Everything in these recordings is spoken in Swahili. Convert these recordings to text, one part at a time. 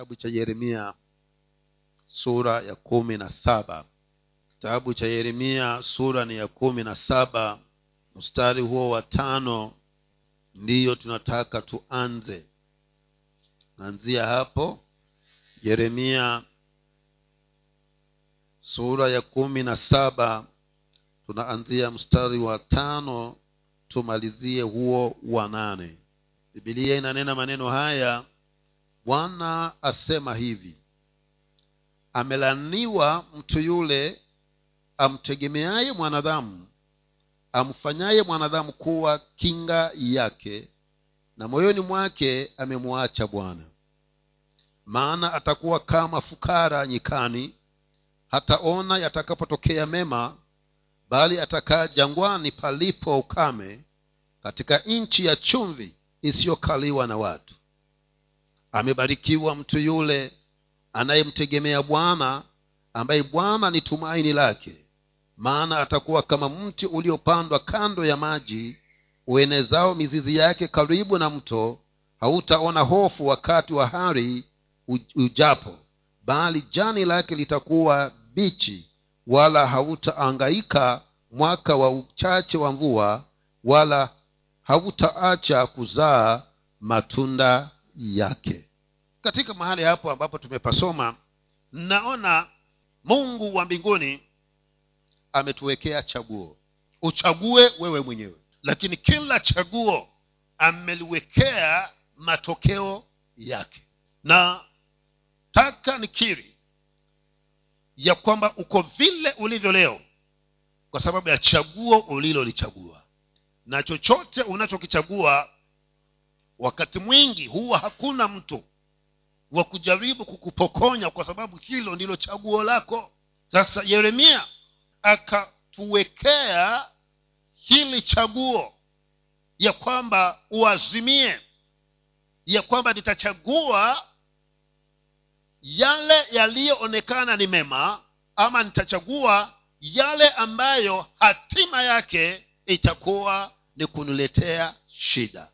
kitabu cha yeremia sura ya kumi na saba. Kitabu cha yeremia sura ni ya kumi na saba. Mstari huo wa tano ndiyo tunataka tuanze. Naanzia hapo. Yeremia sura ya kumi na saba. Tunaanzia mstari wa tano tumalizie huo wa nane. Bibilia inanena maneno haya bwana asema hivi amelaniwa mtu yule amtegemeaye mwanadamu amfanyaye mwanadamu kuwa kinga yake na moyoni mwake amemwacha bwana. Maana atakuwa kama fukara nyikani hataona yatakapotokea mema bali atakaa jangwani palipo ukame katika nchi ya chumvi isiyokaliwa na watu amebarikiwa mtu yule anayemtegemea bwana ambaye bwana ni tumaini lake. Maana atakuwa kama mti uliopandwa kando ya maji uenezao mizizi yake karibu na mto hautaona hofu wakati wa hari ujapo. Bali jani lake litakuwa bichi wala hautaangaika mwaka wa uchache wa mvua wala hautaacha kuzaa matunda yake. Katika mahali hapo ambapo tumepasoma naona mungu wa mbinguni ametuwekea chaguo. Uchague wewe mwenyewe. Lakini kila chaguo ameliwekea matokeo yake. Na taka nikiri ya kwamba uko vile ulivyo leo kwa sababu ya chaguo ulilolichagua. Na chochote unachokichagua wakati mwingi huwa hakuna mtu wa kujaribu kukupokonya kwa sababu hilo ndilo chaguo lako. Sasa yeremia akatuwekea hili chaguo ya kwamba uazimie ya kwamba nitachagua yale yaliyoonekana ni mema ama nitachagua yale ambayo hatima yake itakuwa ni kuniletea shida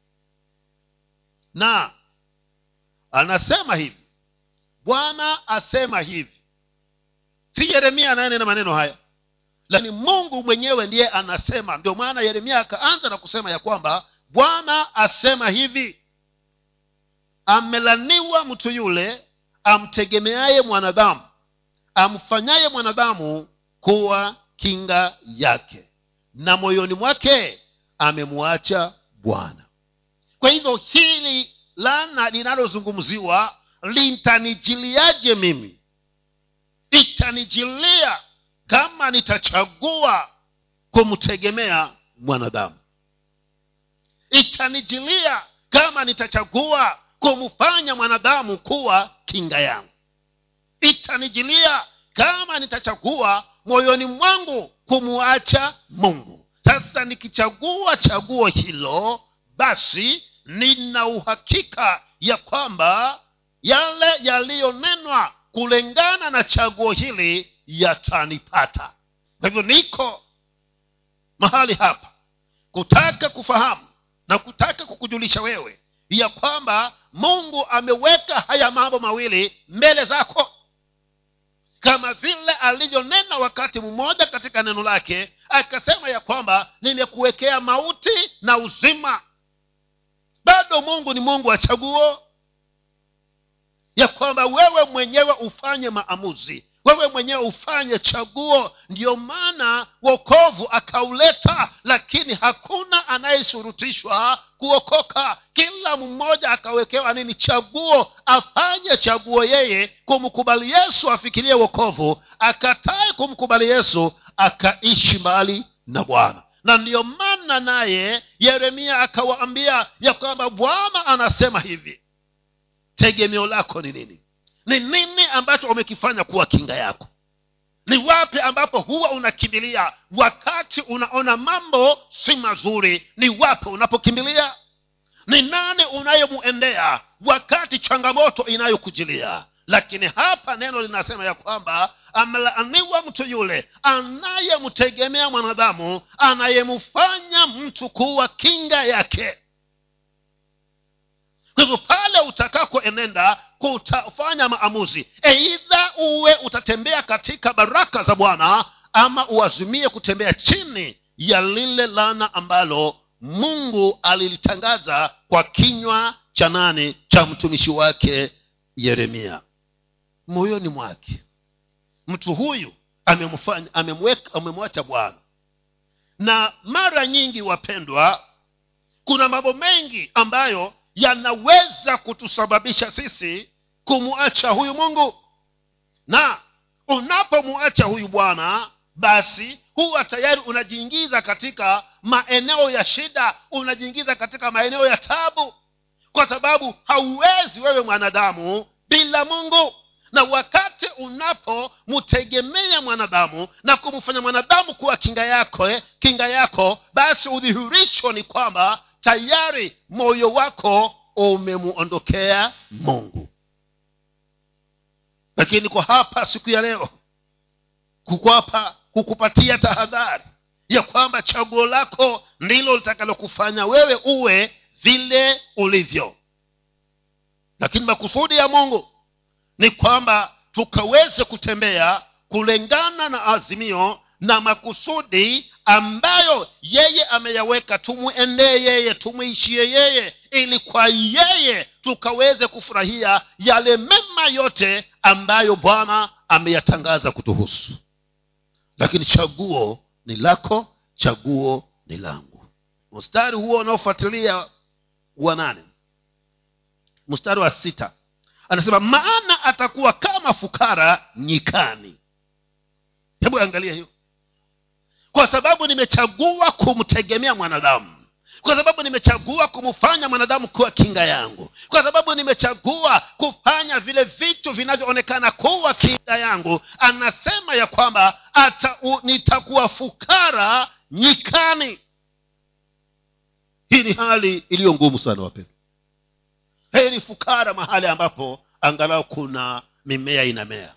na anasema hivi. Bwana asema hivi. Si yeremia anayenena maneno haya. Lakini mungu mwenyewe ndiye anasema. Ndio maana yeremia akaanza na kusema ya kwamba bwana asema hivi. Amelaniwa mtu yule amtegemeaye mwanadamu amfanyaye mwanadamu kuwa kinga yake. Na moyoni mwake amemwacha bwana kwa hivyo hili lana linalozungumziwa litanijiliaje mimi? Itanijilia kama nitachagua kumtegemea mwanadamu. Itanijilia kama nitachagua kumfanya mwanadamu kuwa kinga yangu. Itanijilia kama nitachagua moyoni mwangu kumwacha mungu. Sasa nikichagua chaguo hilo basi nina uhakika ya kwamba yale yaliyonenwa kulingana na chaguo hili yatanipata. Kwa hivyo niko mahali hapa kutaka kufahamu na kutaka kukujulisha wewe ya kwamba mungu ameweka haya mambo mawili mbele zako. Kama vile alivyonena wakati mmoja katika neno lake akasema ya kwamba nimekuwekea mauti na uzima bado mungu ni mungu wa chaguo. Ya kwamba wewe mwenyewe ufanye maamuzi. Wewe mwenyewe ufanye chaguo. Ndiyo maana wokovu akauleta lakini hakuna anayeshurutishwa kuokoka. Kila mmoja akawekewa nini? Chaguo. Afanye chaguo yeye kumkubali yesu afikirie wokovu. Akatae kumkubali yesu akaishi mbali na bwana na ndiyo maana naye yeremia akawaambia ya kwamba bwana anasema hivi tegemeo lako ni nini? Ni nini ambacho umekifanya kuwa kinga yako? Ni wapi ambapo huwa unakimbilia? Wakati unaona mambo si mazuri ni wapi unapokimbilia? Ni nani unayemuendea wakati changamoto inayokujilia lakini hapa neno linasema ya kwamba amelaaniwa mtu yule anayemtegemea mwanadamu anayemfanya mtu kuwa kinga yake. Kwa hivyo pale utakakoenenda kutafanya maamuzi eidha uwe utatembea katika baraka za bwana ama uazimie kutembea chini ya lile lana ambalo mungu alilitangaza kwa kinywa cha nani? Cha mtumishi wake yeremia moyoni mwake. Mtu huyu amemwacha bwana. Na mara nyingi wapendwa kuna mambo mengi ambayo yanaweza kutusababisha sisi kumwacha huyu mungu. Na unapomwacha huyu bwana basi huwa tayari unajiingiza katika maeneo ya shida unajiingiza katika maeneo ya tabu kwa sababu hauwezi wewe mwanadamu bila mungu na wakati unapomtegemea mwanadamu na kumfanya mwanadamu kuwa kinga yako eh, kinga yako basi udhihirisho ni kwamba tayari moyo wako umemuondokea mungu. Lakini kwa hapa siku ya leo kukwapa kukupatia tahadhari ya kwamba chaguo lako ndilo litakalokufanya wewe uwe vile ulivyo. Lakini makusudi ya mungu ni kwamba tukaweze kutembea kulingana na azimio na makusudi ambayo yeye ameyaweka. Tumwendee yeye tumwishie yeye ili kwa yeye tukaweze kufurahia yale mema yote ambayo bwana ameyatangaza kutuhusu. Lakini chaguo ni lako chaguo ni langu. Mstari huo unaofuatilia wa nane. Mstari wa sita anasema maana atakuwa kama fukara nyikani. Hebu angalia hiyo. Kwa sababu nimechagua kumtegemea mwanadamu. Kwa sababu nimechagua kumfanya mwanadamu kuwa kinga yangu. Kwa sababu nimechagua kufanya vile vitu vinavyoonekana kuwa kinga yangu anasema ya kwamba ata nitakuwa fukara nyikani. Hii ni hali iliyo ngumu sana wapendwa heri fukara mahali ambapo angalau kuna mimea inamea.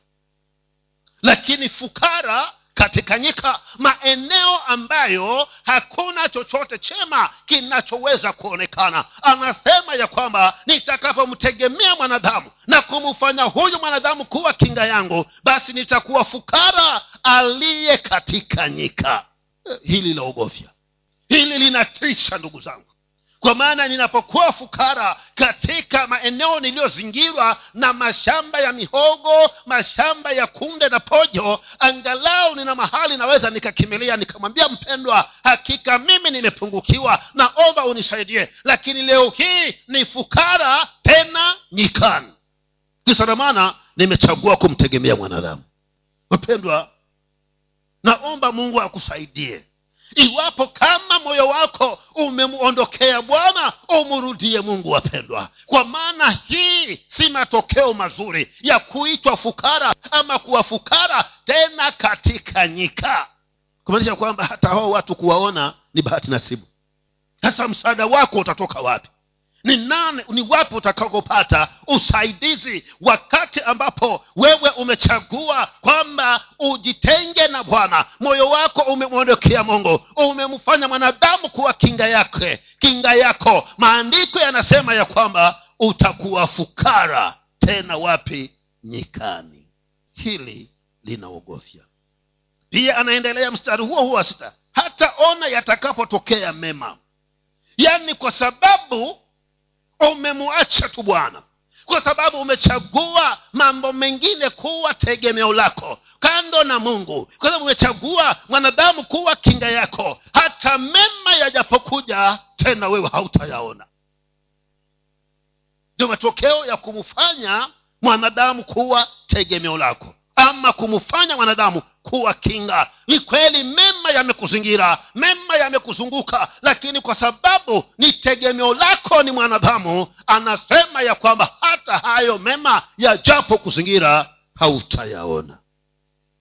Lakini fukara katika nyika maeneo ambayo hakuna chochote chema kinachoweza kuonekana. Anasema ya kwamba nitakapomtegemea mwanadamu na kumfanya huyu mwanadamu kuwa kinga yangu basi nitakuwa fukara aliye katika nyika. Hili laogofya hili linatisha ndugu zangu kwa maana ninapokuwa fukara katika maeneo niliyozingirwa na mashamba ya mihogo mashamba ya kunde na pojo angalau nina mahali naweza nikakimilia nikamwambia mpendwa hakika mimi nimepungukiwa naomba unisaidie lakini leo hii ni fukara tena nyikani kisa maana nimechagua kumtegemea mwanadamu. Mpendwa naomba mungu akusaidie iwapo kama moyo wako umemwondokea bwana umrudie mungu wapendwa. Kwa maana hii si matokeo mazuri ya kuitwa fukara ama kuwa fukara tena katika nyika. Kumaanisha kwamba hata hao watu kuwaona ni bahati nasibu. Sasa msaada wako utatoka wapi ni nani ni wapi utakakopata usaidizi wakati ambapo wewe umechagua kwamba ujitenge na bwana? Moyo wako umemwondokea mungu umemfanya mwanadamu kuwa kinga yake kinga yako. Maandiko yanasema ya kwamba utakuwa fukara tena wapi? Nyikani. Hili linaogofya. Pia anaendelea mstari huo huo sita. Hata ona yatakapotokea mema. Yaani kwa sababu umemwacha tu bwana. Kwa sababu umechagua mambo mengine kuwa tegemeo lako kando na mungu. Kwa sababu umechagua mwanadamu kuwa kinga yako. Hata mema yajapokuja tena wewe hautayaona. Ndio matokeo ya kumfanya mwanadamu kuwa tegemeo lako ama kumfanya mwanadamu kuwa kinga. Ni kweli mema yamekuzingira mema yamekuzunguka lakini kwa sababu ni tegemeo lako ni mwanadamu anasema ya kwamba hata hayo mema yajapo kuzingira hautayaona.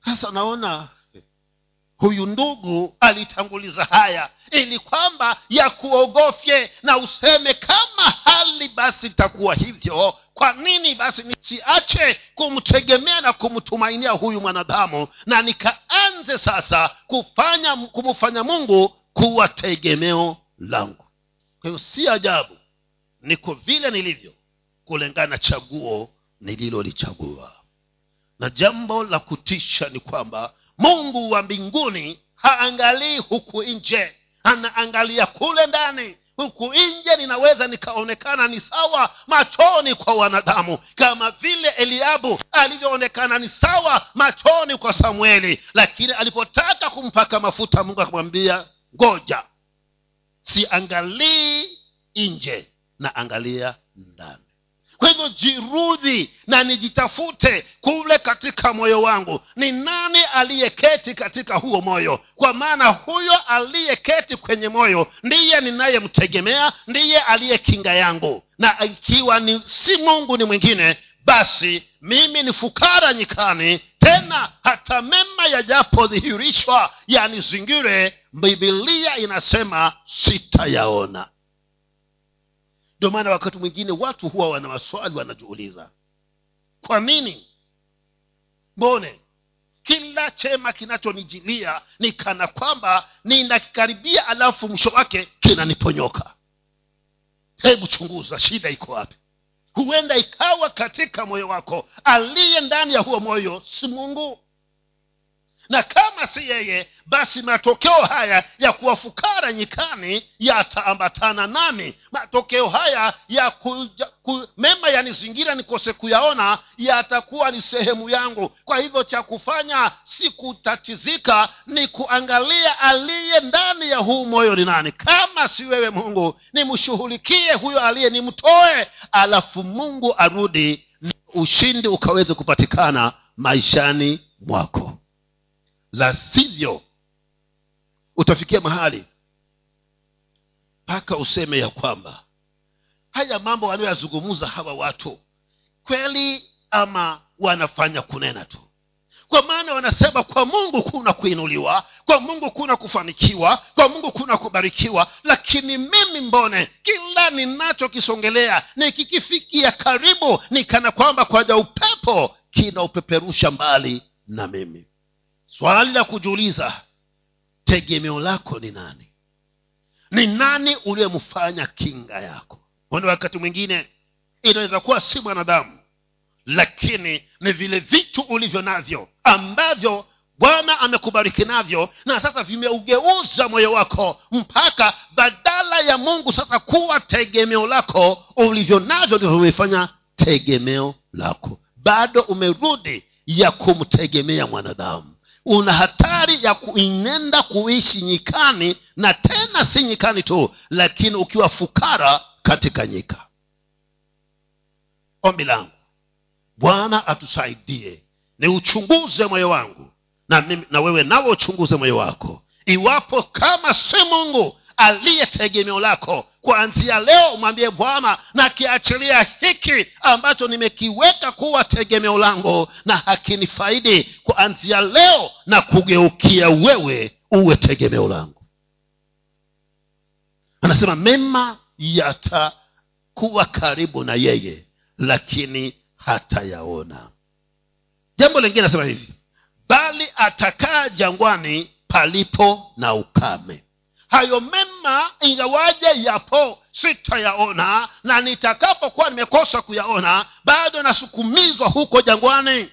Sasa naona huyu ndugu alitanguliza haya ili kwamba yakuogofye na useme kama hali basi itakuwa hivyo. Kwa nini basi nisiache kumtegemea na kumtumainia huyu mwanadamu na nikaanze sasa kufanya kumfanya mungu kuwa tegemeo langu? Kwa hiyo si ajabu niko vile nilivyo kulingana na chaguo nililolichagua. Na jambo la kutisha ni kwamba mungu wa mbinguni haangalii huku nje anaangalia kule ndani huku nje ninaweza nikaonekana ni sawa machoni kwa wanadamu kama vile eliabu alivyoonekana ni sawa machoni kwa samueli. Lakini alipotaka kumpaka mafuta mungu akamwambia ngoja siangalii nje na angalia ndani kwa hivyo jirudhi na nijitafute kule katika moyo wangu. Ni nani aliyeketi katika huo moyo? Kwa maana huyo aliyeketi kwenye moyo ndiye ninayemtegemea ndiye aliye kinga yangu. Na ikiwa ni si mungu ni mwingine basi mimi ni fukara nyikani tena hata mema yajapodhihirishwa yanizingire bibilia inasema sitayaona ndio maana wakati mwingine watu huwa wana maswali wanajiuliza kwa nini? Mbone? Kila chema kinachonijilia ni kana kwamba ninakikaribia alafu mwisho wake kinaniponyoka. Hebu chunguza shida iko wapi? Huenda ikawa katika moyo wako aliye ndani ya huo moyo si mungu na kama si yeye basi matokeo haya ya kuwafukara nyikani yataambatana nami matokeo haya ya ku, ku, mema yanizingira nikose kuyaona yatakuwa ni sehemu yangu. Kwa hivyo cha kufanya si kutatizika ni kuangalia aliye ndani ya huu moyo ni nani. Kama si wewe mungu nimshughulikie huyo aliye nimtoe alafu mungu arudi ushindi ukaweze kupatikana maishani mwako la sivyo utafikia mahali mpaka useme ya kwamba haya mambo wanayoyazungumza hawa watu kweli ama wanafanya kunena tu? Kwa maana wanasema kwa mungu kuna kuinuliwa kwa mungu kuna kufanikiwa kwa mungu kuna kubarikiwa lakini mimi mbone kila ninachokisongelea nikikifikia karibu ni kana kwamba kwaja upepo kinaupeperusha mbali na mimi swali la kujiuliza tegemeo lako ni nani? Ni nani uliyemfanya kinga yako? Kwani wakati mwingine inaweza kuwa si mwanadamu lakini ni vile vitu ulivyo navyo ambavyo bwana amekubariki navyo na sasa vimeugeuza moyo wako mpaka badala ya mungu sasa kuwa tegemeo lako ulivyo navyo ndivyo vimefanya tegemeo lako. Bado umerudi ya kumtegemea mwanadamu una hatari ya kuinenda kuishi nyikani na tena si nyikani tu lakini ukiwa fukara katika nyika. Ombi langu bwana atusaidie. Ni uchunguze moyo wangu na, mimi, na wewe nawe uchunguze moyo wako. Iwapo kama si mungu aliye tegemeo lako. Kuanzia leo umwambie bwana nakiachilia hiki ambacho nimekiweka kuwa tegemeo langu na hakinifaidi. Kuanzia leo na kugeukia wewe uwe tegemeo langu. Anasema mema yatakuwa karibu na yeye lakini hatayaona. Jambo lingine anasema hivi bali atakaa jangwani palipo na ukame hayo mema ingawaje yapo sitayaona na nitakapokuwa nimekosa kuyaona bado nasukumizwa huko jangwani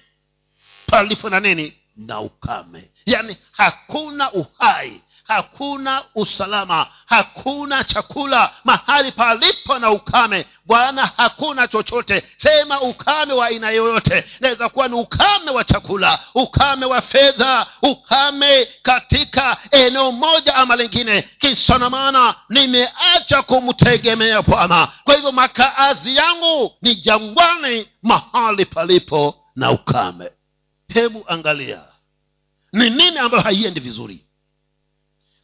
palipo na nini? Na ukame. Yaani hakuna uhai hakuna usalama hakuna chakula mahali palipo na ukame. Bwana hakuna chochote. Sema ukame wa aina yoyote. Inaweza kuwa ni ukame wa chakula ukame wa fedha ukame katika eneo moja ama lingine. Kisa na maana nimeacha kumtegemea bwana. Kwa hivyo makaazi yangu ni jangwani mahali palipo na ukame. Hebu angalia ni nini ambayo haiendi vizuri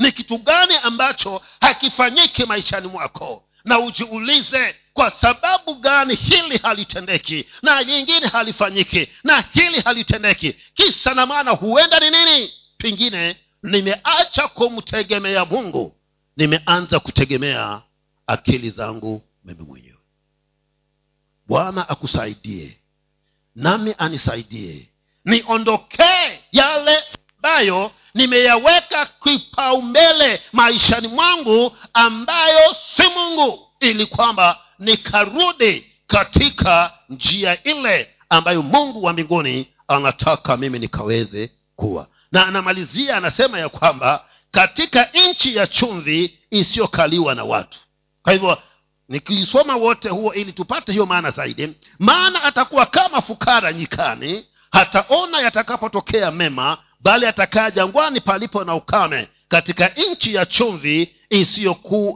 ni kitu gani ambacho hakifanyiki maishani mwako? Na ujiulize kwa sababu gani hili halitendeki na lingine halifanyiki na hili halitendeki? Kisa na maana huenda ni nini? Pengine nimeacha kumtegemea mungu nimeanza kutegemea akili zangu mimi mwenyewe. Bwana akusaidie nami anisaidie niondokee yale ambayo nimeyaweka kipaumbele maishani mwangu ambayo si mungu ili kwamba nikarudi katika njia ile ambayo mungu wa mbinguni anataka mimi nikaweze kuwa. Na anamalizia anasema ya kwamba katika nchi ya chumvi isiyokaliwa na watu. Kwa hivyo nikiisoma wote huo ili tupate hiyo maana zaidi maana atakuwa kama fukara nyikani hataona yatakapotokea mema bali atakaa jangwani palipo na ukame katika nchi ya chumvi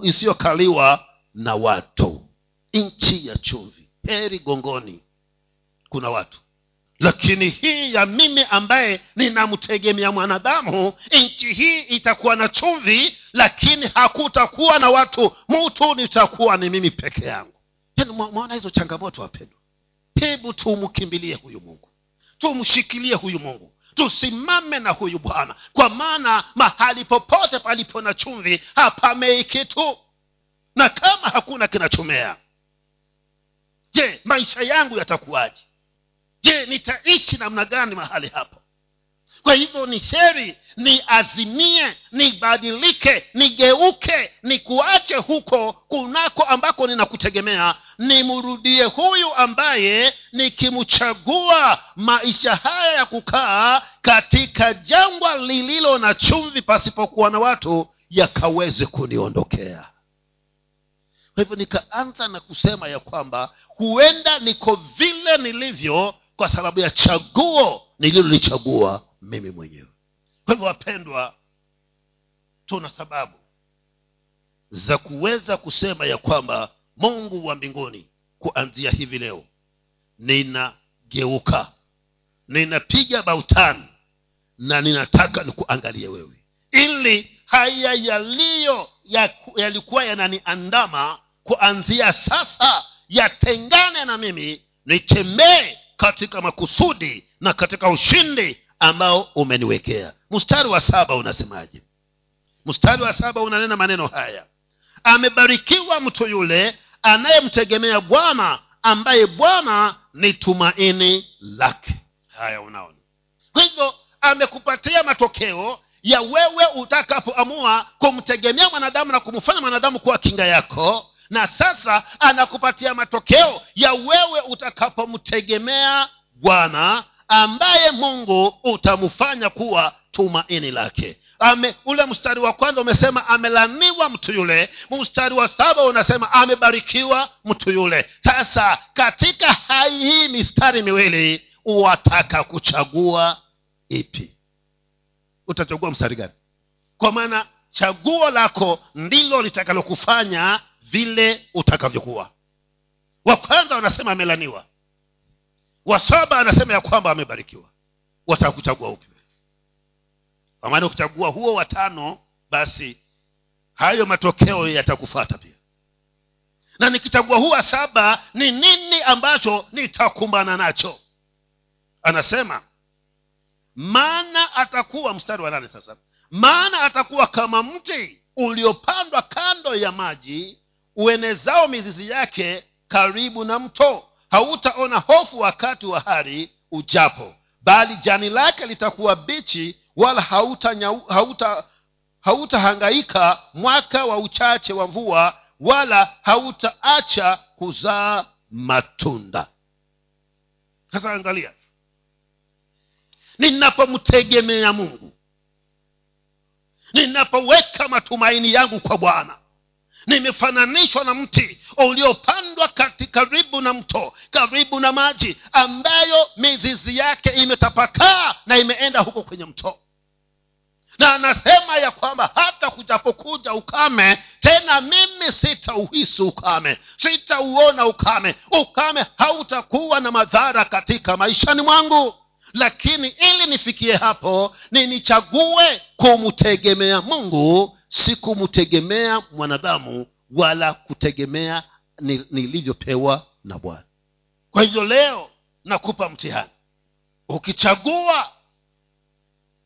isiyokaliwa na watu. Nchi ya chumvi heri gongoni kuna watu. Lakini hii ya mimi ambaye ninamtegemea mwanadamu nchi hii itakuwa na chumvi lakini hakutakuwa na watu. Mtu nitakuwa ni mimi peke yangu. Mwaona hizo changamoto wapendwa? Hebu tumkimbilie huyu mungu. Tumshikilie huyu mungu tusimame na huyu bwana. Kwa maana mahali popote palipo na chumvi hapamei kitu. Na kama hakuna kinachomea je maisha yangu yatakuwaje? Je nitaishi namna gani mahali hapo kwa hivyo ni heri niazimie nibadilike nigeuke nikuache huko kunako ambako ninakutegemea. Nimrudie huyu ambaye nikimchagua maisha haya ya kukaa katika jangwa lililo na chumvi pasipokuwa na watu yakaweze kuniondokea. Kwa hivyo nikaanza na kusema ya kwamba huenda niko vile nilivyo kwa sababu ya chaguo nililolichagua mimi mwenyewe. Kwa hivyo wapendwa tuna sababu za kuweza kusema ya kwamba mungu wa mbinguni kuanzia hivi leo ninageuka ninapiga bautani na ninataka nikuangalie wewe. Ili haya yaliyo yalikuwa yananiandama kuanzia sasa yatengane na mimi nitembee katika makusudi na katika ushindi ambao umeniwekea. Mstari wa saba unasemaje? Mstari wa saba unanena maneno haya. Amebarikiwa mtu yule anayemtegemea bwana ambaye bwana ni tumaini lake. Haya unaona. Kwa hivyo amekupatia matokeo ya wewe utakapoamua kumtegemea mwanadamu na kumfanya mwanadamu kuwa kinga yako na sasa anakupatia matokeo ya wewe utakapomtegemea bwana ambaye mungu utamfanya kuwa tumaini lake. Ame ule mstari wa kwanza umesema amelaniwa mtu yule. Mstari wa saba unasema amebarikiwa mtu yule. Sasa katika hai hii mistari miwili wataka kuchagua ipi? Utachagua mstari gani? Kwa maana chaguo lako ndilo litakalokufanya vile utakavyokuwa. Wa kwanza wanasema amelaniwa wa saba anasema ya kwamba amebarikiwa. Watakuchagua upi? Kwa maana ukichagua huo watano basi hayo matokeo yatakufata pia. Na nikichagua huwa saba ni nini ambacho nitakumbana nacho? Anasema maana atakuwa mstari wa nane sasa maana atakuwa kama mti uliopandwa kando ya maji uenezao mizizi yake karibu na mto hautaona hofu wakati wa hari ujapo bali jani lake litakuwa bichi wala hauta hautahangaika mwaka wa uchache wa mvua wala hautaacha kuzaa matunda. Sasa angalia ninapomtegemea mungu ninapoweka matumaini yangu kwa bwana nimefananishwa na mti uliopandwa karibu na mto karibu na maji ambayo mizizi yake imetapakaa na imeenda huko kwenye mto. Na anasema ya kwamba hata kujapokuja ukame tena mimi sitauhisi ukame sitauona ukame. Ukame hautakuwa na madhara katika maishani mwangu. Lakini ili nifikie hapo ninichague kumtegemea mungu si kumtegemea mwanadamu wala kutegemea nilivyopewa na bwana. Kwa hivyo leo nakupa mtihani. Ukichagua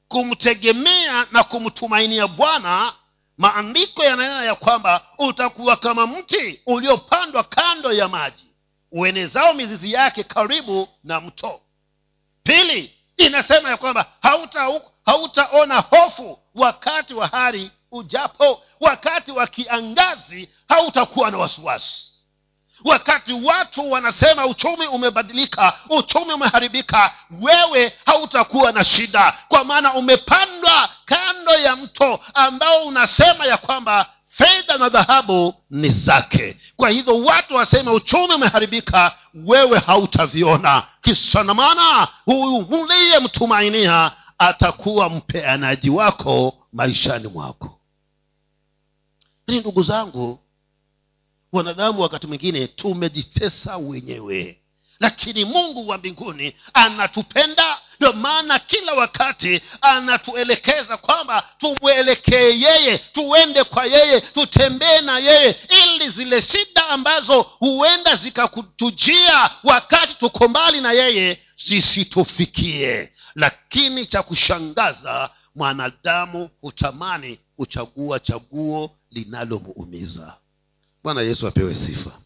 kumtegemea na kumtumainia bwana maandiko yananena ya kwamba utakuwa kama mti uliopandwa kando ya maji uenezao mizizi yake karibu na mto. Pili inasema ya kwamba hautaona hauta hofu wakati wa hari ujapo wakati wa kiangazi hautakuwa na wasiwasi. Wakati watu wanasema uchumi umebadilika uchumi umeharibika wewe hautakuwa na shida kwa maana umepandwa kando ya mto ambao unasema ya kwamba fedha na dhahabu ni zake. Kwa hivyo watu waseme uchumi umeharibika wewe hautaviona. Kisanamana huyu uliyemtumainia atakuwa mpeanaji wako maishani mwako lakini ndugu zangu wanadamu wakati mwingine tumejitesa wenyewe. Lakini mungu wa mbinguni anatupenda ndio maana kila wakati anatuelekeza kwamba tumwelekee yeye tuende kwa yeye tutembee na yeye ili zile shida ambazo huenda zikakutujia wakati tuko mbali na yeye zisitufikie. Lakini cha kushangaza mwanadamu hutamani kuchagua chaguo linalomuumiza. Bwana yesu apewe sifa.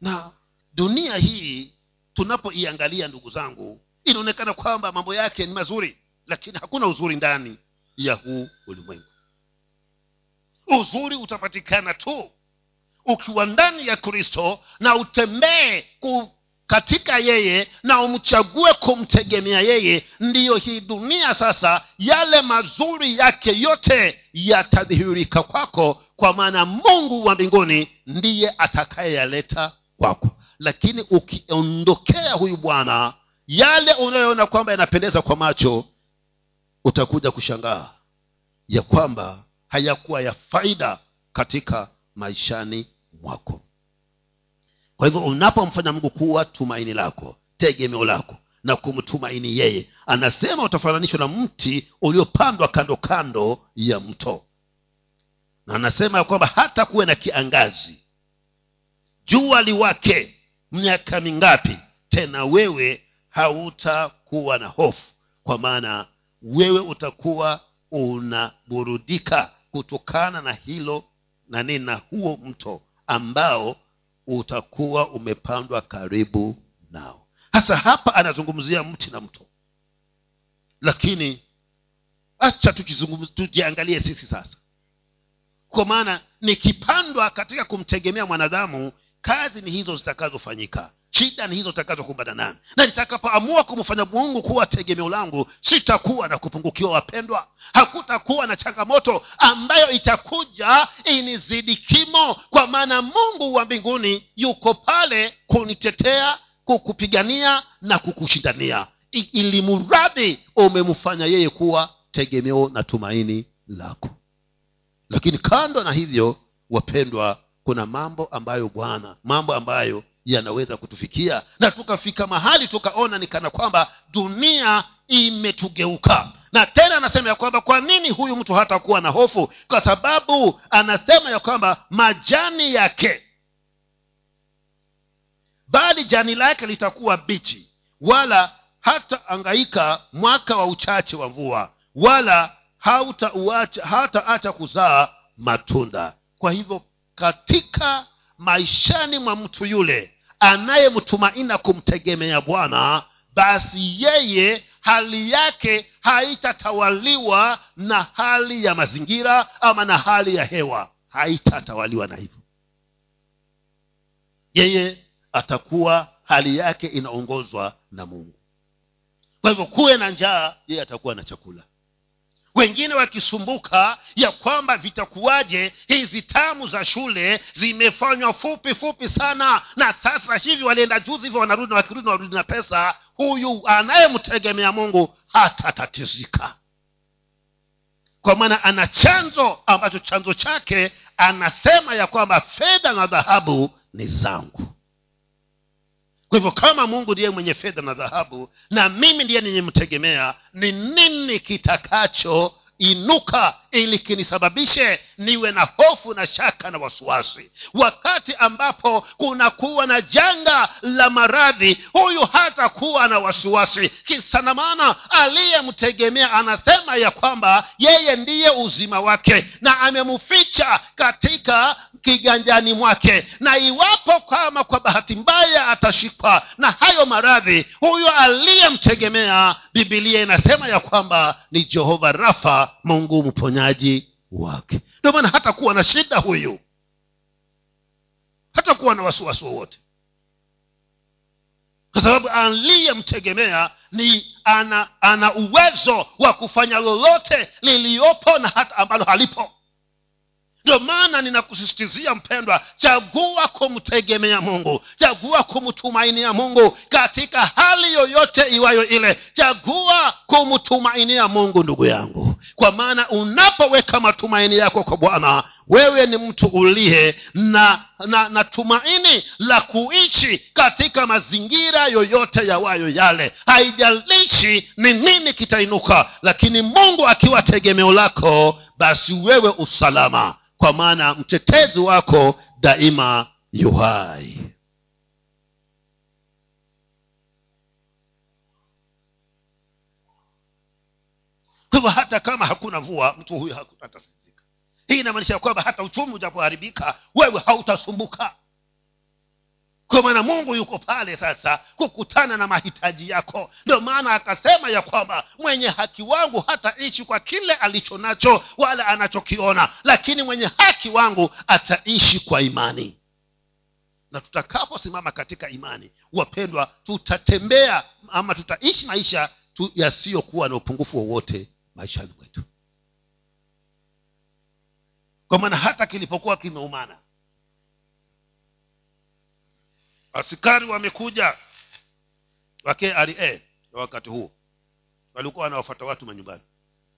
Na dunia hii tunapoiangalia ndugu zangu inaonekana kwamba mambo yake ni mazuri lakini hakuna uzuri ndani ya huu ulimwengu. Uzuri utapatikana tu ukiwa ndani ya kristo na utembee katika yeye na umchague kumtegemea yeye ndiyo hii dunia sasa yale mazuri yake yote yatadhihirika kwako kwa maana mungu wa mbinguni ndiye atakayeyaleta kwako. Lakini ukiondokea huyu bwana yale unayoona kwamba yanapendeza kwa macho utakuja kushangaa ya kwamba hayakuwa ya faida katika maishani mwako kwa hivyo unapomfanya mungu kuwa tumaini lako tegemeo lako na kumtumaini yeye anasema utafananishwa na mti uliopandwa kando kando ya mto. Na anasema ya kwamba hata kuwe na kiangazi jua liwake miaka mingapi tena wewe hautakuwa na hofu kwa maana wewe utakuwa unaburudika kutokana na hilo na nini na huo mto ambao utakuwa umepandwa karibu nao. Hasa hapa anazungumzia mti na mto. Lakini acha tujiangalie sisi sasa. Kwa maana nikipandwa katika kumtegemea mwanadamu kazi ni hizo zitakazofanyika shida ni hizo zitakazokumbana nami na nitakapoamua kumfanya mungu kuwa tegemeo langu sitakuwa na kupungukiwa wapendwa. Hakutakuwa na changamoto ambayo itakuja inizidi kimo kwa maana mungu wa mbinguni yuko pale kunitetea kukupigania na kukushindania. Ili mradhi umemfanya yeye kuwa tegemeo na tumaini lako. Lakini kando na hivyo wapendwa kuna mambo ambayo bwana mambo ambayo yanaweza kutufikia. Na tukafika mahali tukaona ni kana kwamba dunia imetugeuka. Na tena anasema ya kwamba kwa nini huyu mtu hatakuwa na hofu? Kwa sababu anasema ya kwamba majani yake bali jani lake litakuwa bichi wala hata angaika mwaka wa uchache wa mvua wala hata acha kuzaa matunda. Kwa hivyo katika maishani mwa mtu yule anayemtumaina kumtegemea bwana basi yeye hali yake haitatawaliwa na hali ya mazingira ama na hali ya hewa. Haitatawaliwa na hivyo. Yeye atakuwa hali yake inaongozwa na mungu. Kwa hivyo kuwe na njaa yeye atakuwa na chakula wengine wakisumbuka ya kwamba vitakuwaje hizi tamu za shule zimefanywa fupi fupi sana na sasa hivi walienda juzi hivyo wanarudi na wakirudi warudi na pesa. Huyu anayemtegemea mungu hatatatizika. Kwa maana ana chanzo ambacho chanzo chake anasema ya kwamba fedha na dhahabu ni zangu kwa hivyo kama mungu ndiye mwenye fedha na dhahabu na mimi ndiye ninyemtegemea ni nini kitakacho inuka ili kinisababishe niwe na hofu na shaka na wasiwasi? Wakati ambapo kunakuwa na janga la maradhi huyu hatakuwa na wasiwasi. Kisanamana aliyemtegemea anasema ya kwamba yeye ndiye uzima wake na amemficha katika kiganjani mwake. Na iwapo kama kwa bahati mbaya atashikwa na hayo maradhi huyo aliyemtegemea bibilia inasema ya kwamba ni jehova rafa mungu mponyaji wake. Ndio maana hata kuwa na shida huyu hata kuwa na wasiwasi wowote. Kwa sababu aliyemtegemea ni ana ana uwezo wa kufanya lolote liliyopo na hata ambalo halipo ndio maana ninakusisitizia mpendwa chagua kumtegemea mungu chagua kumtumainia mungu katika hali yoyote iwayo ile. Chagua kumtumainia mungu ndugu yangu kwa maana unapoweka matumaini yako kwa bwana wewe ni mtu uliye na, na na tumaini la kuishi katika mazingira yoyote yawayo yale. Haijalishi ni nini kitainuka lakini mungu akiwa tegemeo lako basi wewe usalama kwa maana mtetezi wako daima yuhai kwa hivyo hata kama hakuna mvua mtu huyu hatatizika hii inamaanisha kwamba hata uchumi ujapoharibika wewe hautasumbuka. Kwa maana mungu yuko pale sasa kukutana na mahitaji yako. Ndio maana akasema ya kwamba mwenye haki wangu hataishi kwa kile alicho nacho wala anachokiona lakini mwenye haki wangu ataishi kwa imani. Na tutakaposimama katika imani wapendwa tutatembea ama tutaishi maisha tu yasiyokuwa na upungufu wowote maishani mwetu kwa maana hata kilipokuwa kimeumana. Askari wamekuja. Wa kra wakati huo. Walikuwa wanawafata watu manyumbani.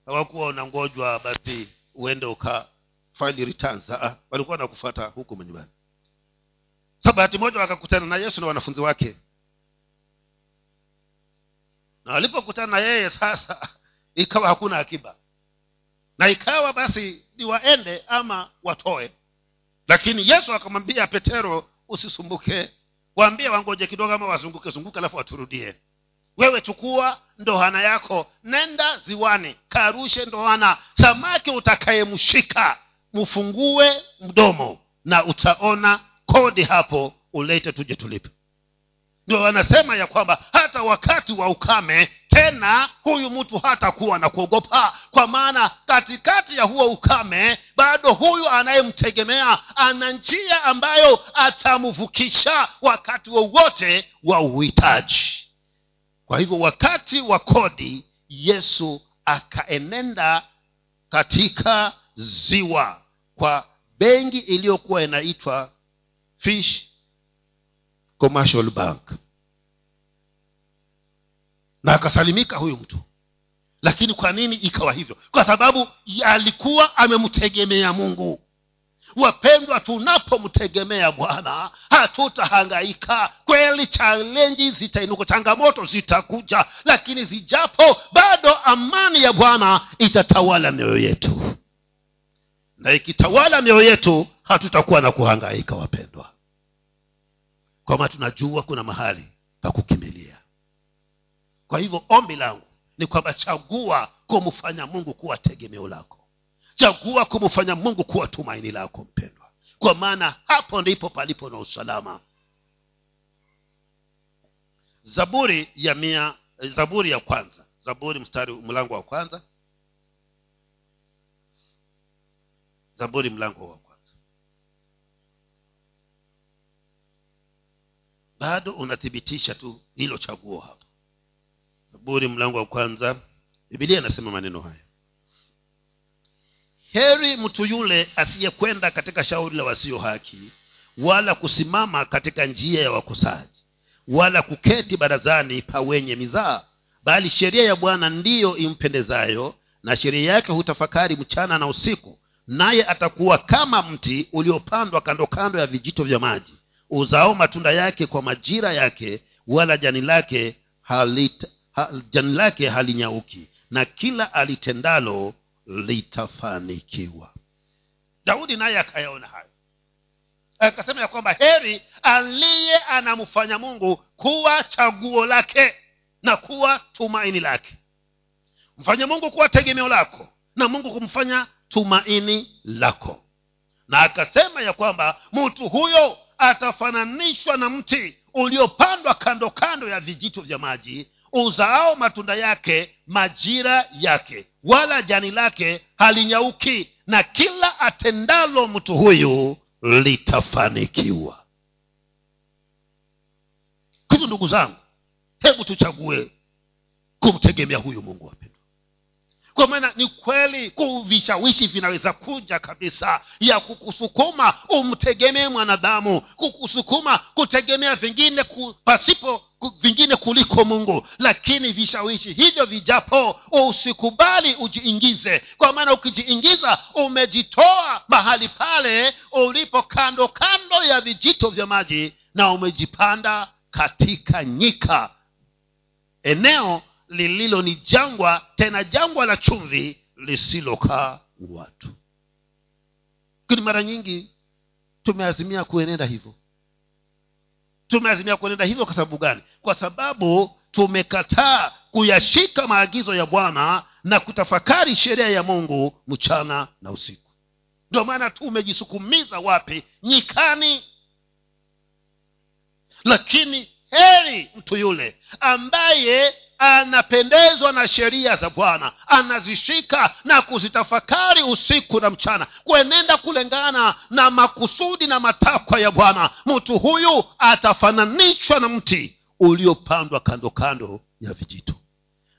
Hawakuwa wanangojwa basi uende uka file returns walikuwa wanakufata huku manyumbani. Sa bahati moja wakakutana na yesu na wanafunzi wake. Na walipokutana na yeye sasa ikawa hakuna akiba na ikawa basi ni waende ama watoe. Lakini yesu akamwambia petero usisumbuke. Waambie wangoje kidogo ama wazunguke zunguke alafu waturudie. Wewe chukua ndohana yako nenda ziwani karushe ndohana. Samaki utakayemshika mfungue mdomo na utaona kodi hapo ulete tuje tulipe ndio wanasema ya kwamba hata wakati wa ukame tena huyu mtu hatakuwa na kuogopa. Kwa maana katikati ya huo ukame bado huyu anayemtegemea ana njia ambayo atamvukisha wakati wowote wa, uhitaji. Kwa hivyo wakati wa kodi yesu akaenenda katika ziwa kwa benki iliyokuwa inaitwa fish commercial bank. Na akasalimika huyu mtu. Lakini kwa nini ikawa hivyo? Kwa sababu alikuwa amemtegemea mungu. Wapendwa tunapomtegemea bwana hatutahangaika. Kweli chalenji zitainuka changamoto zitakuja. Lakini zijapo bado amani ya bwana itatawala mioyo yetu. Na ikitawala mioyo yetu hatutakuwa na kuhangaika wapendwa kwama tunajua kuna mahali pa kukimbilia. Kwa hivyo ombi langu ni kwamba chagua kumfanya mungu kuwa tegemeo lako. Chagua kumfanya mungu kuwa tumaini lako mpendwa. Kwa maana hapo ndipo palipo na usalama. Zaburi ya mia zaburi ya kwanza. Zaburi mstari mlango wa kwanza. Zaburi mlango wa kwanza bado unathibitisha tu hilo chaguo hapo zaburi mlango wa kwanza bibilia inasema maneno haya. Heri mtu yule asiyekwenda katika shauri la wasio haki wala kusimama katika njia ya wakosaji wala kuketi barazani pa wenye mizaa bali sheria ya bwana ndiyo impendezayo na sheria yake hutafakari mchana na usiku naye atakuwa kama mti uliopandwa kando kando ya vijito vya maji uzao matunda yake kwa majira yake wala jani lake halit, ha, jani lake halinyauki na kila alitendalo litafanikiwa. Daudi naye akayaona hayo. Akasema ya kwamba heri aliye anamfanya mungu kuwa chaguo lake na kuwa tumaini lake. Mfanye mungu kuwa tegemeo lako na mungu kumfanya tumaini lako. Na akasema ya kwamba mtu huyo atafananishwa na mti uliopandwa kando kando ya vijito vya maji uzaao matunda yake majira yake wala jani lake halinyauki na kila atendalo mtu huyu litafanikiwa. Hivyo ndugu zangu hebu tuchague kumtegemea huyu mungu wapendwa kwa maana ni kweli vishawishi vinaweza kuja kabisa ya kukusukuma umtegemee mwanadamu kukusukuma kutegemea vingine ku, pasipo ku, vingine kuliko mungu. Lakini vishawishi hivyo vijapo usikubali ujiingize. Kwa maana ukijiingiza umejitoa mahali pale ulipo kando kando ya vijito vya maji na umejipanda katika nyika. Eneo lililo ni jangwa tena jangwa la chumvi lisilokaa watu. Lakini mara nyingi tumeazimia kuenenda hivyo. Tumeazimia kuenenda hivyo kwa sababu gani? Kwa sababu tumekataa kuyashika maagizo ya bwana na kutafakari sheria ya mungu mchana na usiku. Ndio maana tu umejisukumiza wapi? Nyikani. Lakini heri mtu yule ambaye anapendezwa na sheria za bwana. Anazishika na kuzitafakari usiku na mchana. Kuenenda kulingana na makusudi na matakwa ya bwana. Mtu huyu atafananishwa na mti uliopandwa kando kando ya vijito.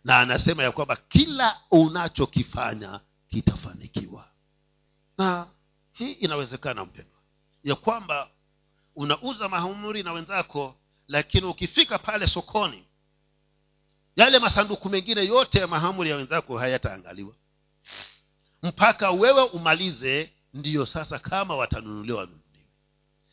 Na anasema ya kwamba kila unachokifanya kitafanikiwa. Na hii inawezekana mpendwa ya kwamba unauza mahamuri na wenzako lakini ukifika pale sokoni yale masanduku mengine yote ya mahamuri ya wenzako hayataangaliwa. Mpaka wewe umalize ndiyo sasa kama watanunuliwa wanunuliwe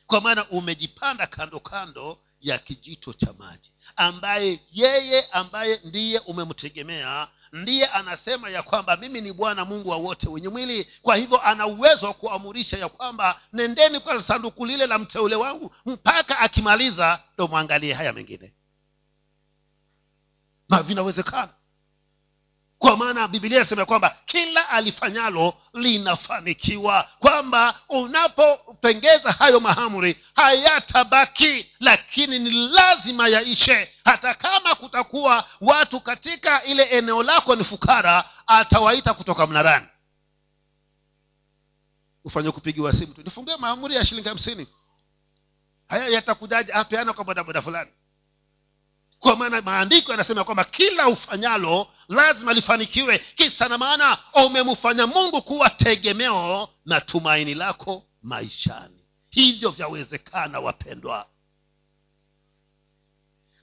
kwa maana umejipanda kando kando ya kijito cha maji ambaye yeye ambaye ndiye umemtegemea ndiye anasema ya kwamba mimi ni bwana mungu wa wote wenye mwili. Kwa hivyo ana uwezo wa kuamurisha ya kwamba nendeni kwa sanduku lile la mteule wangu mpaka akimaliza ndo mwangalie haya mengine na vinawezekana. Kwa maana bibilia inasema kwamba kila alifanyalo linafanikiwa kwamba unapopengeza hayo mahamri hayatabaki lakini ni lazima yaishe. Hata kama kutakuwa watu katika ile eneo lako ni fukara atawaita kutoka mnarani. Ufanye kupigiwa simu tu. Nifungie maamuri ya shilingi hamsini. Haya yatakujaje? Apeana kwa bodaboda fulani kwa maana maandiko yanasema kwamba kila ufanyalo lazima lifanikiwe. Kisa na maana umemfanya mungu kuwa tegemeo na tumaini lako maishani. Hivyo vyawezekana wapendwa.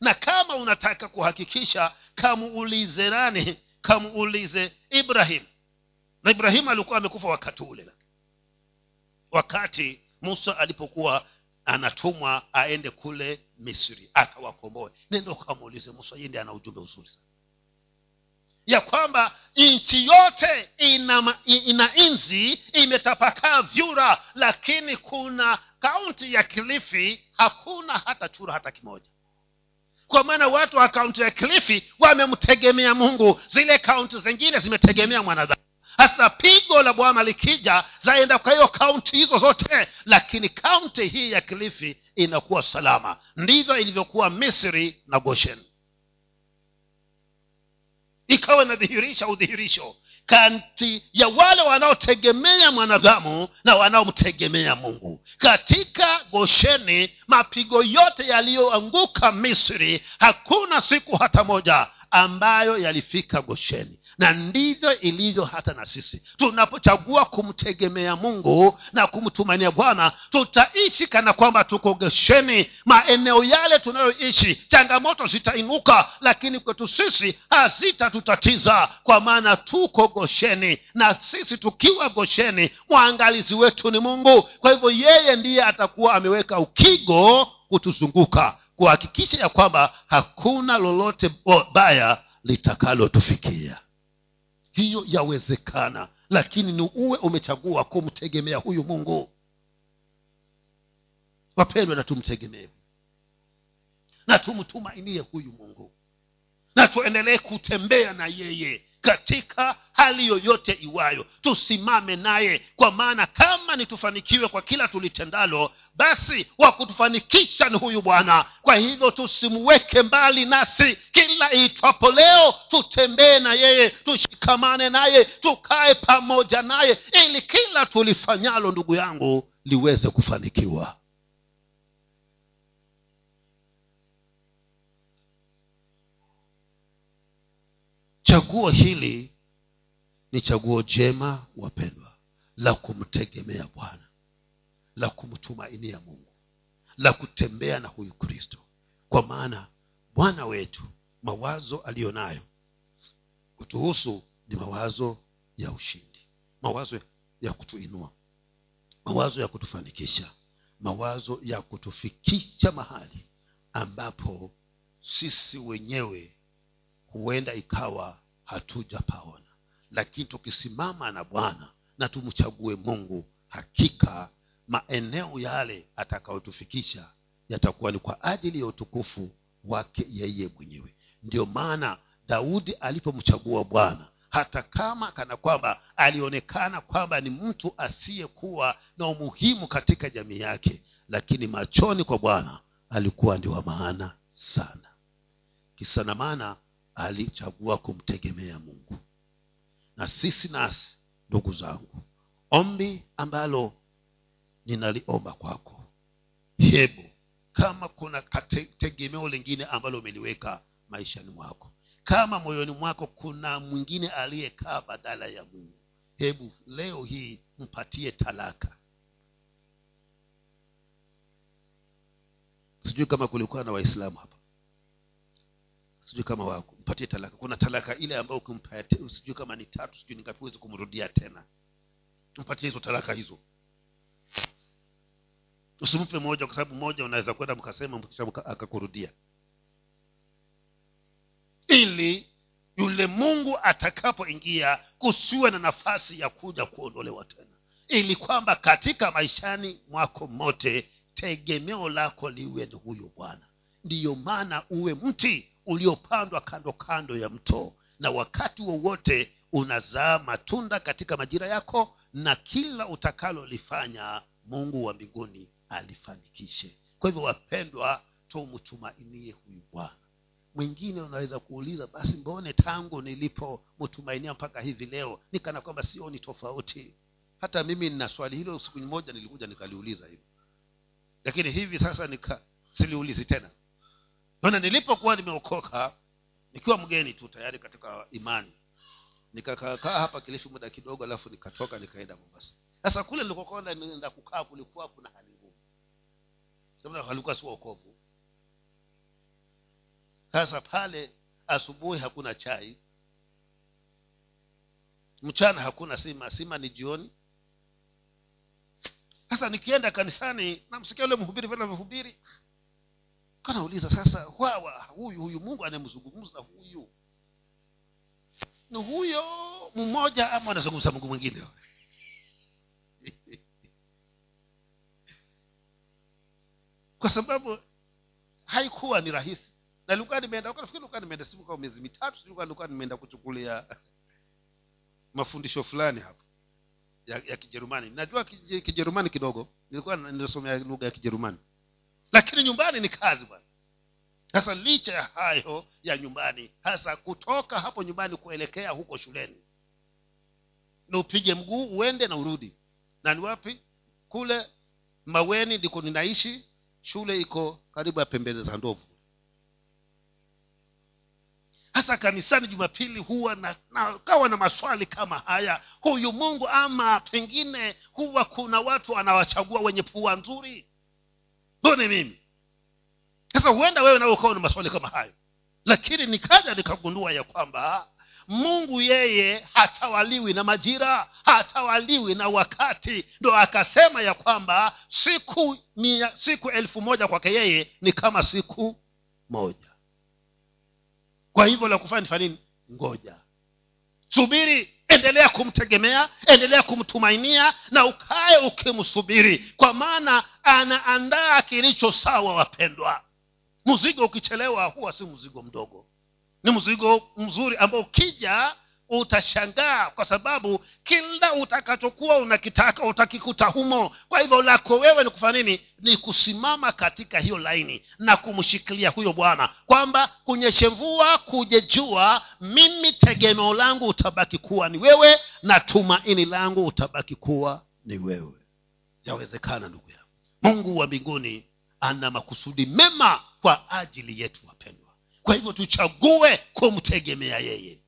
Na kama unataka kuhakikisha kamuulize nani? Kamuulize ibrahim. Na ibrahimu alikuwa amekufa wakati ule. Wakati musa alipokuwa anatumwa aende kule misri akawakomboe. Nendo ukamuulize musa yeye ana ujumbe uzuri sana. Ya kwamba nchi yote ina, ina nzi imetapakaa vyura lakini kuna kaunti ya kilifi hakuna hata chura hata kimoja. Kwa maana watu wa kaunti ya kilifi wamemtegemea mungu zile kaunti zingine zimetegemea mwanadamu hasa pigo la bwana likija zaenda kwa hiyo kaunti hizo zote lakini kaunti hii ya kilifi inakuwa salama. Ndivyo ilivyokuwa misri na goshen. Ikawa inadhihirisha udhihirisho. Kati ya wale wanaotegemea mwanadamu na wanaomtegemea mungu. Katika gosheni mapigo yote yaliyoanguka misri hakuna siku hata moja ambayo yalifika gosheni na ndivyo ilivyo hata na sisi. Tunapochagua kumtegemea mungu na kumtumania bwana tutaishi kana kwamba tuko gosheni maeneo yale tunayoishi changamoto zitainuka lakini kwetu sisi hazitatutatiza kwa maana tuko gosheni na sisi tukiwa gosheni mwangalizi wetu ni mungu. Kwa hivyo yeye ndiye atakuwa ameweka ukigo kutuzunguka kuhakikisha ya kwamba hakuna lolote baya litakalotufikia hiyo yawezekana lakini ni uwe umechagua kumtegemea huyu mungu. Wapendwa na tumtegemee. Na tumtumainie huyu mungu. Na tuendelee kutembea na yeye katika hali yoyote iwayo. Tusimame naye kwa maana kama ni tufanikiwe kwa kila tulitendalo basi wa kutufanikisha ni huyu bwana. Kwa hivyo tusimweke mbali nasi. Kila iitwapo leo tutembee na yeye tushikamane naye tukae pamoja naye ili kila tulifanyalo ndugu yangu liweze kufanikiwa chaguo hili ni chaguo jema wapendwa la kumtegemea bwana la kumtumainia mungu la kutembea na huyu kristo. Kwa maana bwana wetu mawazo aliyo nayo kutuhusu ni mawazo ya ushindi mawazo ya kutuinua mawazo ya kutufanikisha mawazo ya kutufikisha mahali ambapo sisi wenyewe huenda ikawa hatujapaona. Lakini tukisimama na bwana na tumchague mungu hakika maeneo yale atakayotufikisha yatakuwa ni kwa ajili ya utukufu wake yeye mwenyewe. Ndiyo maana daudi alipomchagua bwana hata kama kana kwamba alionekana kwamba ni mtu asiyekuwa na umuhimu katika jamii yake lakini machoni kwa bwana alikuwa ndi wa maana sana. Kisa na maana alichagua kumtegemea mungu. Na sisi nasi ndugu zangu ombi ambalo ninaliomba kwako hebu kama kuna tegemeo lingine ambalo umeliweka maishani mwako kama moyoni mwako kuna mwingine aliyekaa badala ya mungu hebu leo hii mpatie talaka. Sijui kama kulikuwa na waislamu hapa sijui kama wako mpatie talaka. Kuna talaka ile ambayo ukimpatia sijui kama ni tatu sijui ningapi huwezi kumrudia tena. Mpatie hizo talaka hizo. Usimpe moja kwa sababu moja unaweza kwenda mkasema akakurudia. Ili yule mungu atakapoingia kusiwe na nafasi ya kuja kuondolewa tena. Ili kwamba katika maishani mwako mote tegemeo lako liwe ni huyo bwana. Ndiyo maana uwe mti uliopandwa kando kando ya mto na wakati wowote unazaa matunda katika majira yako na kila utakalolifanya mungu wa mbinguni alifanikishe. Kwa hivyo wapendwa tumtumainie huyu bwana. Mwingine unaweza kuuliza basi mbone tangu nilipomtumainia mpaka hivi leo nikana kwamba sioni tofauti? Hata mimi nina swali hilo siku moja nilikuja nikaliuliza hivi lakini hivi sasa nika siliulizi tena ona nilipokuwa nimeokoka nikiwa mgeni tu tayari katika imani. Nikakaakaa hapa kilifi muda kidogo alafu nikatoka nikaenda mombasa. Sasa kule nilikokwenda nenda kukaa kulikuwa kuna hali ngumu. Halikuwa si wokovu. Sasa pale asubuhi hakuna chai. Mchana hakuna sima. Sima ni jioni. Sasa nikienda kanisani namsikia ule mhubiri vile anavyohubiri kanauliza sasa wawa huyu huyu mungu anayemzungumza huyu? Ni huyo mmoja ama anazungumza mungu mwingine. Kwa sababu haikuwa ni rahisi. Na nilikuwa nimeenda nafikiri nilikuwa nimeenda siku kama miezi mitatu nilikuwa nimeenda kuchukulia mafundisho fulani hapo ya, ya kijerumani. Najua kijerumani kidogo. Nilikuwa ninasomea lugha ya kijerumani lakini nyumbani ni kazi bwana. Sasa licha ya hayo ya nyumbani hasa kutoka hapo nyumbani kuelekea huko shuleni ni upige mguu uende na urudi. Na ni wapi? Kule maweni ndiko ninaishi. Shule iko karibu ya pembeni za ndovu. Hasa kanisani jumapili huwa na, na na maswali kama haya. Huyu mungu ama pengine huwa kuna watu anawachagua wenye pua nzuri mbone mimi. Sasa huenda wewe nawe ukawa na maswali kama hayo. Lakini nikaja nikagundua ya kwamba mungu yeye hatawaliwi na majira hatawaliwi na wakati. Ndo akasema ya kwamba siku mia, siku elfu moja kwake yeye ni kama siku moja. Kwa hivyo la kufanya nifanya nini? Ngoja. Subiri endelea kumtegemea endelea kumtumainia na ukaye ukimsubiri kwa maana anaandaa kilicho sawa wapendwa. Mzigo ukichelewa huwa si mzigo mdogo. Ni mzigo mzuri ambao ukija utashangaa kwa sababu kila utakachokuwa unakitaka utakikuta humo. Kwa hivyo lako wewe ni kufanya nini? Ni kusimama katika hiyo laini na kumshikilia huyo bwana kwamba kunyeshe mvua kuje jua mimi tegemeo langu utabaki kuwa ni wewe na tumaini langu utabaki kuwa ni wewe. Yawezekana ndugu yangu mungu wa mbinguni ana makusudi mema kwa ajili yetu wapendwa. Kwa hivyo tuchague kumtegemea yeye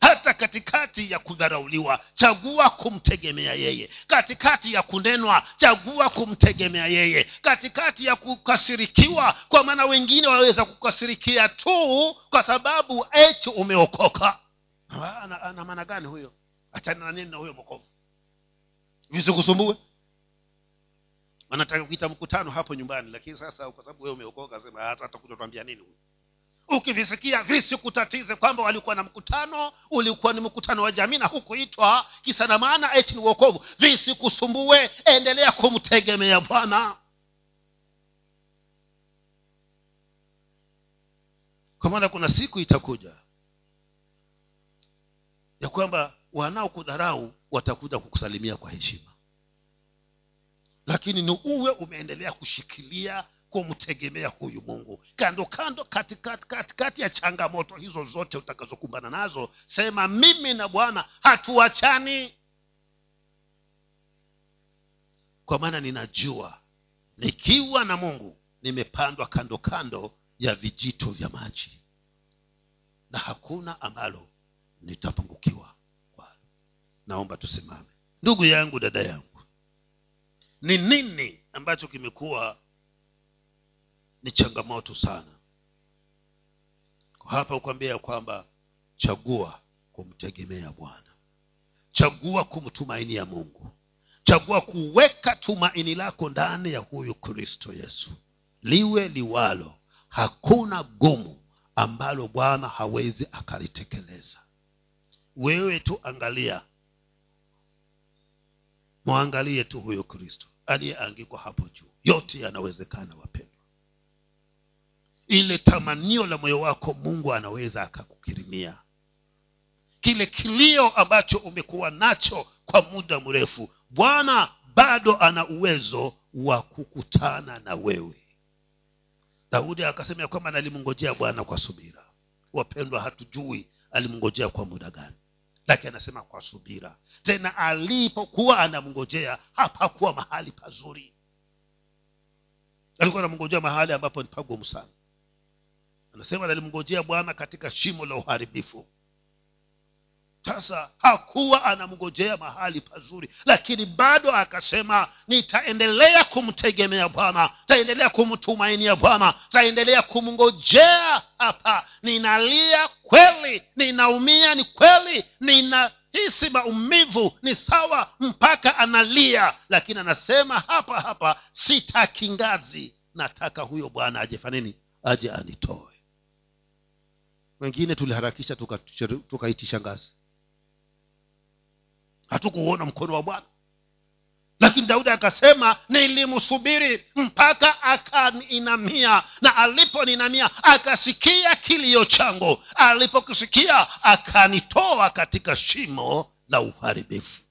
hata katikati ya kudharauliwa chagua kumtegemea yeye. Katikati ya kunenwa chagua kumtegemea yeye. Katikati ya kukasirikiwa kwa maana wengine waweza kukasirikia tu kwa sababu eti umeokoka. Ana, ana maana gani huyo? Achana na nini na huyo mokovu visikusumbue wanataka kuita mkutano hapo nyumbani lakini sasa kwa sababu wewe umeokoka sema hata atakuja tuambia nini huyu ukivisikia visikutatize kwamba walikuwa na mkutano ulikuwa ni mkutano wa jamii na hukuitwa kisa na maana eti ni uokovu visikusumbue endelea kumtegemea bwana. Kwa maana kuna siku itakuja ya kwamba wanaokudharau watakuja kukusalimia kwa heshima. Lakini ni uwe umeendelea kushikilia kumtegemea huyu mungu. Kando kando katikati kati, kati ya changamoto hizo zote utakazokumbana nazo sema mimi na bwana hatuachani. Kwa maana ninajua nikiwa na mungu nimepandwa kando kando ya vijito vya maji. Na hakuna ambalo nitapungukiwa naomba tusimame. Ndugu yangu dada yangu ni nini ambacho kimekuwa ni changamoto sana. Hapa ukwambia ya kwamba chagua kumtegemea bwana. Chagua kumtumainia mungu. Chagua kuweka tumaini lako ndani ya huyu kristo yesu. Liwe liwalo. Hakuna gumu ambalo bwana hawezi akalitekeleza. Wewe tu angalia. Mwangalie tu huyo kristo. Aliyeangikwa hapo juu. Yote yanawezekana wapendwa ile tamanio la moyo wako mungu anaweza akakukirimia. Kile kilio ambacho umekuwa nacho kwa muda mrefu bwana bado ana uwezo wa kukutana na wewe. Daudi akasema ya kwamba nalimngojea bwana kwa subira. Wapendwa hatujui alimngojea kwa muda gani lakini anasema kwa subira. Tena alipokuwa anamngojea hapakuwa mahali pazuri. Alikuwa anamngojea mahali ambapo ni pagumu sana anasema nalimngojea bwana katika shimo la uharibifu. Sasa hakuwa anamngojea mahali pazuri lakini bado akasema nitaendelea kumtegemea bwana taendelea kumtumainia bwana taendelea kumngojea hapa. Ninalia kweli ninaumia ni kweli ninahisi maumivu ni sawa mpaka analia. Lakini anasema hapa hapa sitaki ngazi nataka huyo bwana aje fanini aje anitoe wengine tuliharakisha tukaitisha tuka ngazi. Hatukuona mkono wa bwana. Lakini daudi akasema nilimsubiri mpaka akaninamia na aliponinamia akasikia kilio changu. Alipokisikia akanitoa katika shimo la uharibifu.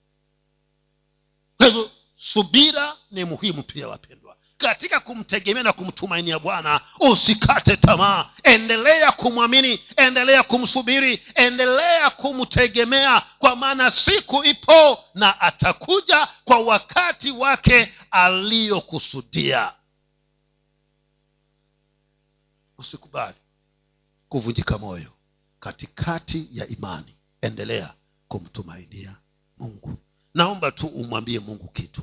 Kwa hivyo subira ni muhimu pia wapendwa katika kumtegemea na kumtumainia bwana usikate tamaa. Endelea kumwamini endelea kumsubiri endelea kumtegemea kwa maana siku ipo na atakuja kwa wakati wake aliyokusudia. Usikubali kuvunjika moyo katikati ya imani. Endelea kumtumainia mungu. Naomba tu umwambie mungu kitu